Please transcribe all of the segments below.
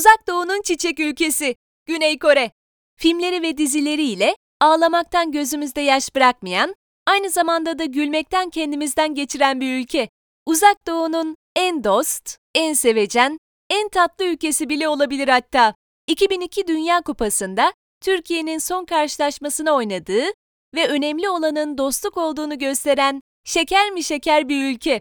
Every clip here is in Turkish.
Uzak Doğu'nun çiçek ülkesi, Güney Kore. Filmleri ve dizileriyle ağlamaktan gözümüzde yaş bırakmayan, aynı zamanda da gülmekten kendimizden geçiren bir ülke. Uzak Doğu'nun en dost, en sevecen, en tatlı ülkesi bile olabilir hatta. 2002 Dünya Kupası'nda Türkiye'nin son karşılaşmasını oynadığı ve önemli olanın dostluk olduğunu gösteren şeker mi şeker bir ülke.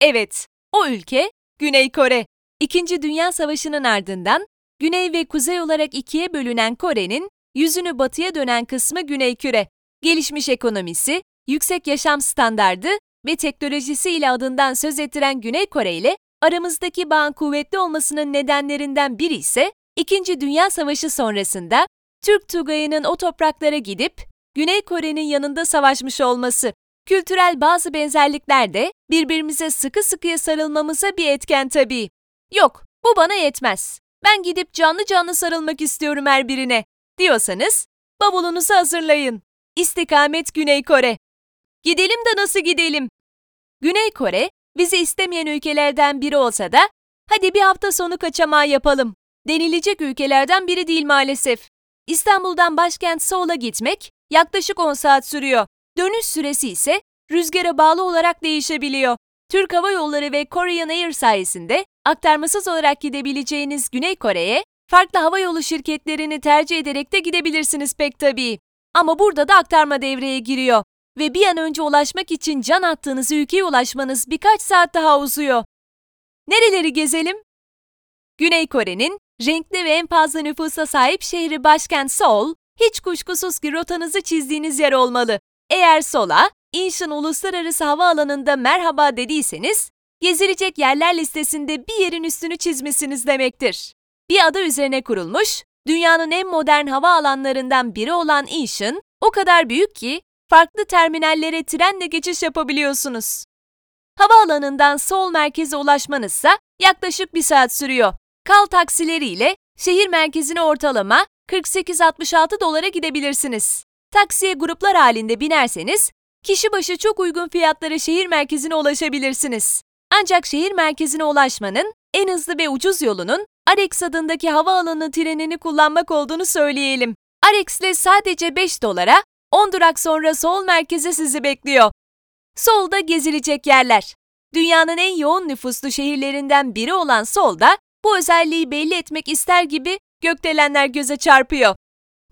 Evet, o ülke Güney Kore. İkinci Dünya Savaşı'nın ardından Güney ve Kuzey olarak ikiye bölünen Kore'nin yüzünü batıya dönen kısmı Güney Küre. Gelişmiş ekonomisi, yüksek yaşam standardı ve teknolojisiyle adından söz ettiren Güney Kore ile aramızdaki bağın kuvvetli olmasının nedenlerinden biri ise İkinci Dünya Savaşı sonrasında Türk Tugayı'nın o topraklara gidip Güney Kore'nin yanında savaşmış olması. Kültürel bazı benzerlikler de birbirimize sıkı sıkıya sarılmamıza bir etken tabii. Yok, bu bana yetmez. Ben gidip canlı canlı sarılmak istiyorum her birine diyorsanız bavulunuzu hazırlayın. İstikamet Güney Kore. Gidelim de nasıl gidelim? Güney Kore bizi istemeyen ülkelerden biri olsa da hadi bir hafta sonu kaçamağı yapalım. Denilecek ülkelerden biri değil maalesef. İstanbul'dan başkent Seoul'a gitmek yaklaşık 10 saat sürüyor. Dönüş süresi ise rüzgara bağlı olarak değişebiliyor. Türk Hava Yolları ve Korean Air sayesinde aktarmasız olarak gidebileceğiniz Güney Kore'ye farklı hava yolu şirketlerini tercih ederek de gidebilirsiniz pek tabii. Ama burada da aktarma devreye giriyor ve bir an önce ulaşmak için can attığınız ülkeye ulaşmanız birkaç saat daha uzuyor. Nereleri gezelim? Güney Kore'nin renkli ve en fazla nüfusa sahip şehri başkent Seoul, hiç kuşkusuz ki rotanızı çizdiğiniz yer olmalı. Eğer Seoul'a Incheon Uluslararası Havaalanı'nda merhaba dediyseniz, gezilecek yerler listesinde bir yerin üstünü çizmişsiniz demektir. Bir ada üzerine kurulmuş, dünyanın en modern havaalanlarından biri olan Incheon, o kadar büyük ki farklı terminallere trenle geçiş yapabiliyorsunuz. Havaalanından Seoul merkeze ulaşmanızsa yaklaşık bir saat sürüyor. Kal taksileriyle şehir merkezine ortalama 48-66 dolara gidebilirsiniz. Taksiye gruplar halinde binerseniz kişi başı çok uygun fiyatlara şehir merkezine ulaşabilirsiniz. Ancak şehir merkezine ulaşmanın en hızlı ve ucuz yolunun Arex adındaki havaalanı trenini kullanmak olduğunu söyleyelim. Arex ile sadece 5 dolara 10 durak sonra Seoul merkezi sizi bekliyor. Seoul'da gezilecek yerler. Dünyanın en yoğun nüfuslu şehirlerinden biri olan Seoul'da bu özelliği belli etmek ister gibi gökdelenler göze çarpıyor.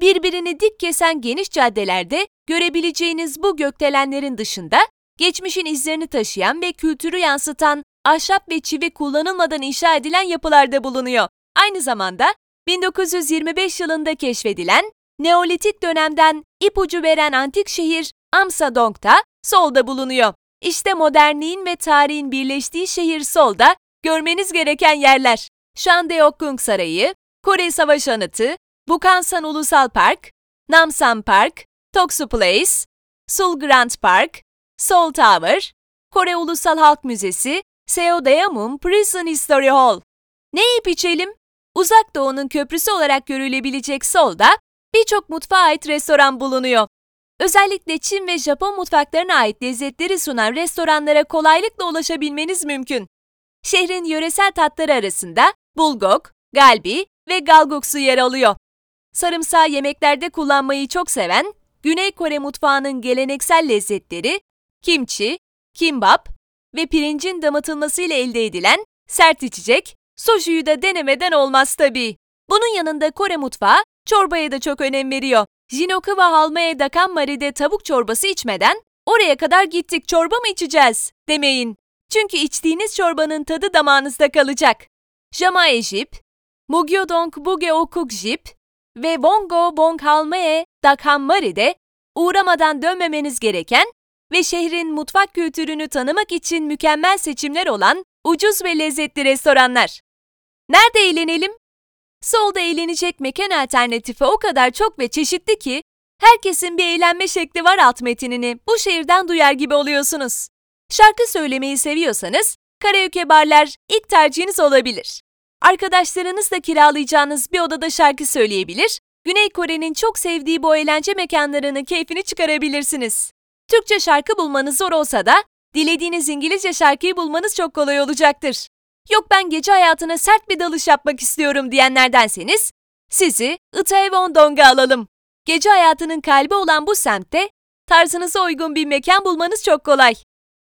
Birbirini dik kesen geniş caddelerde görebileceğiniz bu gökdelenlerin dışında geçmişin izlerini taşıyan ve kültürü yansıtan ahşap ve çivi kullanılmadan inşa edilen yapılar da bulunuyor. Aynı zamanda 1925 yılında keşfedilen Neolitik dönemden ipucu veren antik şehir Amsadong da Sol'da bulunuyor. İşte modernliğin ve tarihin birleştiği şehir Sol'da görmeniz gereken yerler. Shandeokgung Sarayı, Kore Savaş Anıtı, Bukansan Ulusal Park, Namsan Park, Toksu Place, Seoul Grand Park, Seoul Tower, Kore Ulusal Halk Müzesi, Seodaemun Prison History Hall. Ne yiyip içelim? Uzak Doğu'nun köprüsü olarak görülebilecek Seoul'da birçok mutfağa ait restoran bulunuyor. Özellikle Çin ve Japon mutfaklarına ait lezzetleri sunan restoranlara kolaylıkla ulaşabilmeniz mümkün. Şehrin yöresel tatları arasında bulgok, galbi ve galguksu yer alıyor. Sarımsağı yemeklerde kullanmayı çok seven, Güney Kore mutfağının geleneksel lezzetleri, kimchi, kimbap ve pirincin damatılmasıyla elde edilen sert içecek, soshu'yu da denemeden olmaz tabii. Bunun yanında Kore mutfağı çorbaya da çok önem veriyor. Jinokuva Halmaya Dakanmari'de tavuk çorbası içmeden oraya kadar gittik çorba mı içeceğiz demeyin. Çünkü içtiğiniz çorbanın tadı damağınızda kalacak. Jamae Jip, Mugyodong Bugeokuk Jip ve Bongo Bong Halmeye Dakhanmari'de uğramadan dönmemeniz gereken ve şehrin mutfak kültürünü tanımak için mükemmel seçimler olan ucuz ve lezzetli restoranlar. Nerede eğlenelim? Solda eğlenecek mekan alternatifi o kadar çok ve çeşitli ki herkesin bir eğlenme şekli var alt metinini bu şehirden duyar gibi oluyorsunuz. Şarkı söylemeyi seviyorsanız karaoke barlar ilk tercihiniz olabilir. Arkadaşlarınızla kiralayacağınız bir odada şarkı söyleyebilir, Güney Kore'nin çok sevdiği bu eğlence mekanlarının keyfini çıkarabilirsiniz. Türkçe şarkı bulmanız zor olsa da dilediğiniz İngilizce şarkıyı bulmanız çok kolay olacaktır. yok ben gece hayatına sert bir dalış yapmak istiyorum diyenlerdenseniz, sizi Itaewon-dong'a alalım. Gece hayatının kalbi olan bu semtte tarzınıza uygun bir mekan bulmanız çok kolay.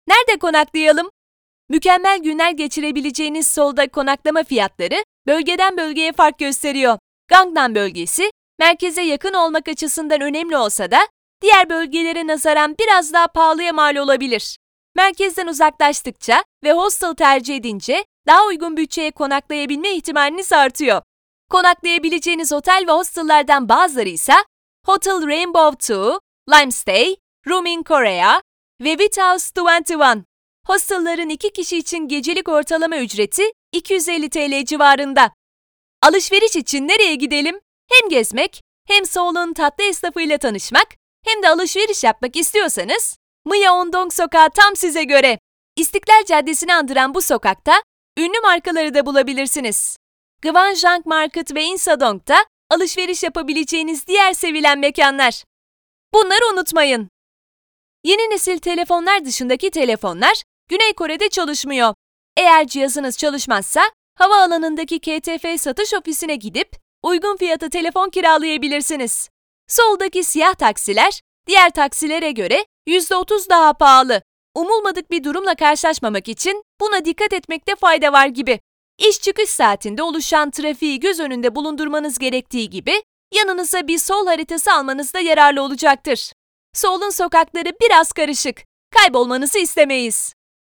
Nerede konaklayalım? Mükemmel günler geçirebileceğiniz solda konaklama fiyatları bölgeden bölgeye fark gösteriyor. Gangnam bölgesi, merkeze yakın olmak açısından önemli olsa da diğer bölgelere nazaran biraz daha pahalıya mal olabilir. Merkezden uzaklaştıkça ve hostel tercih edince daha uygun bütçeye konaklayabilme ihtimaliniz artıyor. Konaklayabileceğiniz otel ve hostellerden bazıları ise Hotel Rainbow 2, Limestay, Room in Korea ve Vithouse 21. Hostellların iki kişi için gecelik ortalama ücreti 250 TL civarında. Alışveriş için nereye gidelim? Hem gezmek, hem Seoul'un tatlı esnafıyla tanışmak, hem de alışveriş yapmak istiyorsanız Myeongdong sokağı tam size göre. İstiklal Caddesi'ni andıran bu sokakta ünlü markaları da bulabilirsiniz. Gwanjang Market ve Insadong'da alışveriş yapabileceğiniz diğer sevilen mekanlar. Bunları unutmayın. Yeni nesil telefonlar dışındaki telefonlar Güney Kore'de çalışmıyor. Eğer cihazınız çalışmazsa havaalanındaki KTF satış ofisine gidip uygun fiyata telefon kiralayabilirsiniz. Soldaki siyah taksiler diğer taksilere göre %30 daha pahalı. Umulmadık bir durumla karşılaşmamak için buna dikkat etmekte fayda var gibi. İş çıkış saatinde oluşan trafiği göz önünde bulundurmanız gerektiği gibi yanınıza bir sol haritası almanız da yararlı olacaktır. Solun sokakları biraz karışık. Kaybolmanızı istemeyiz.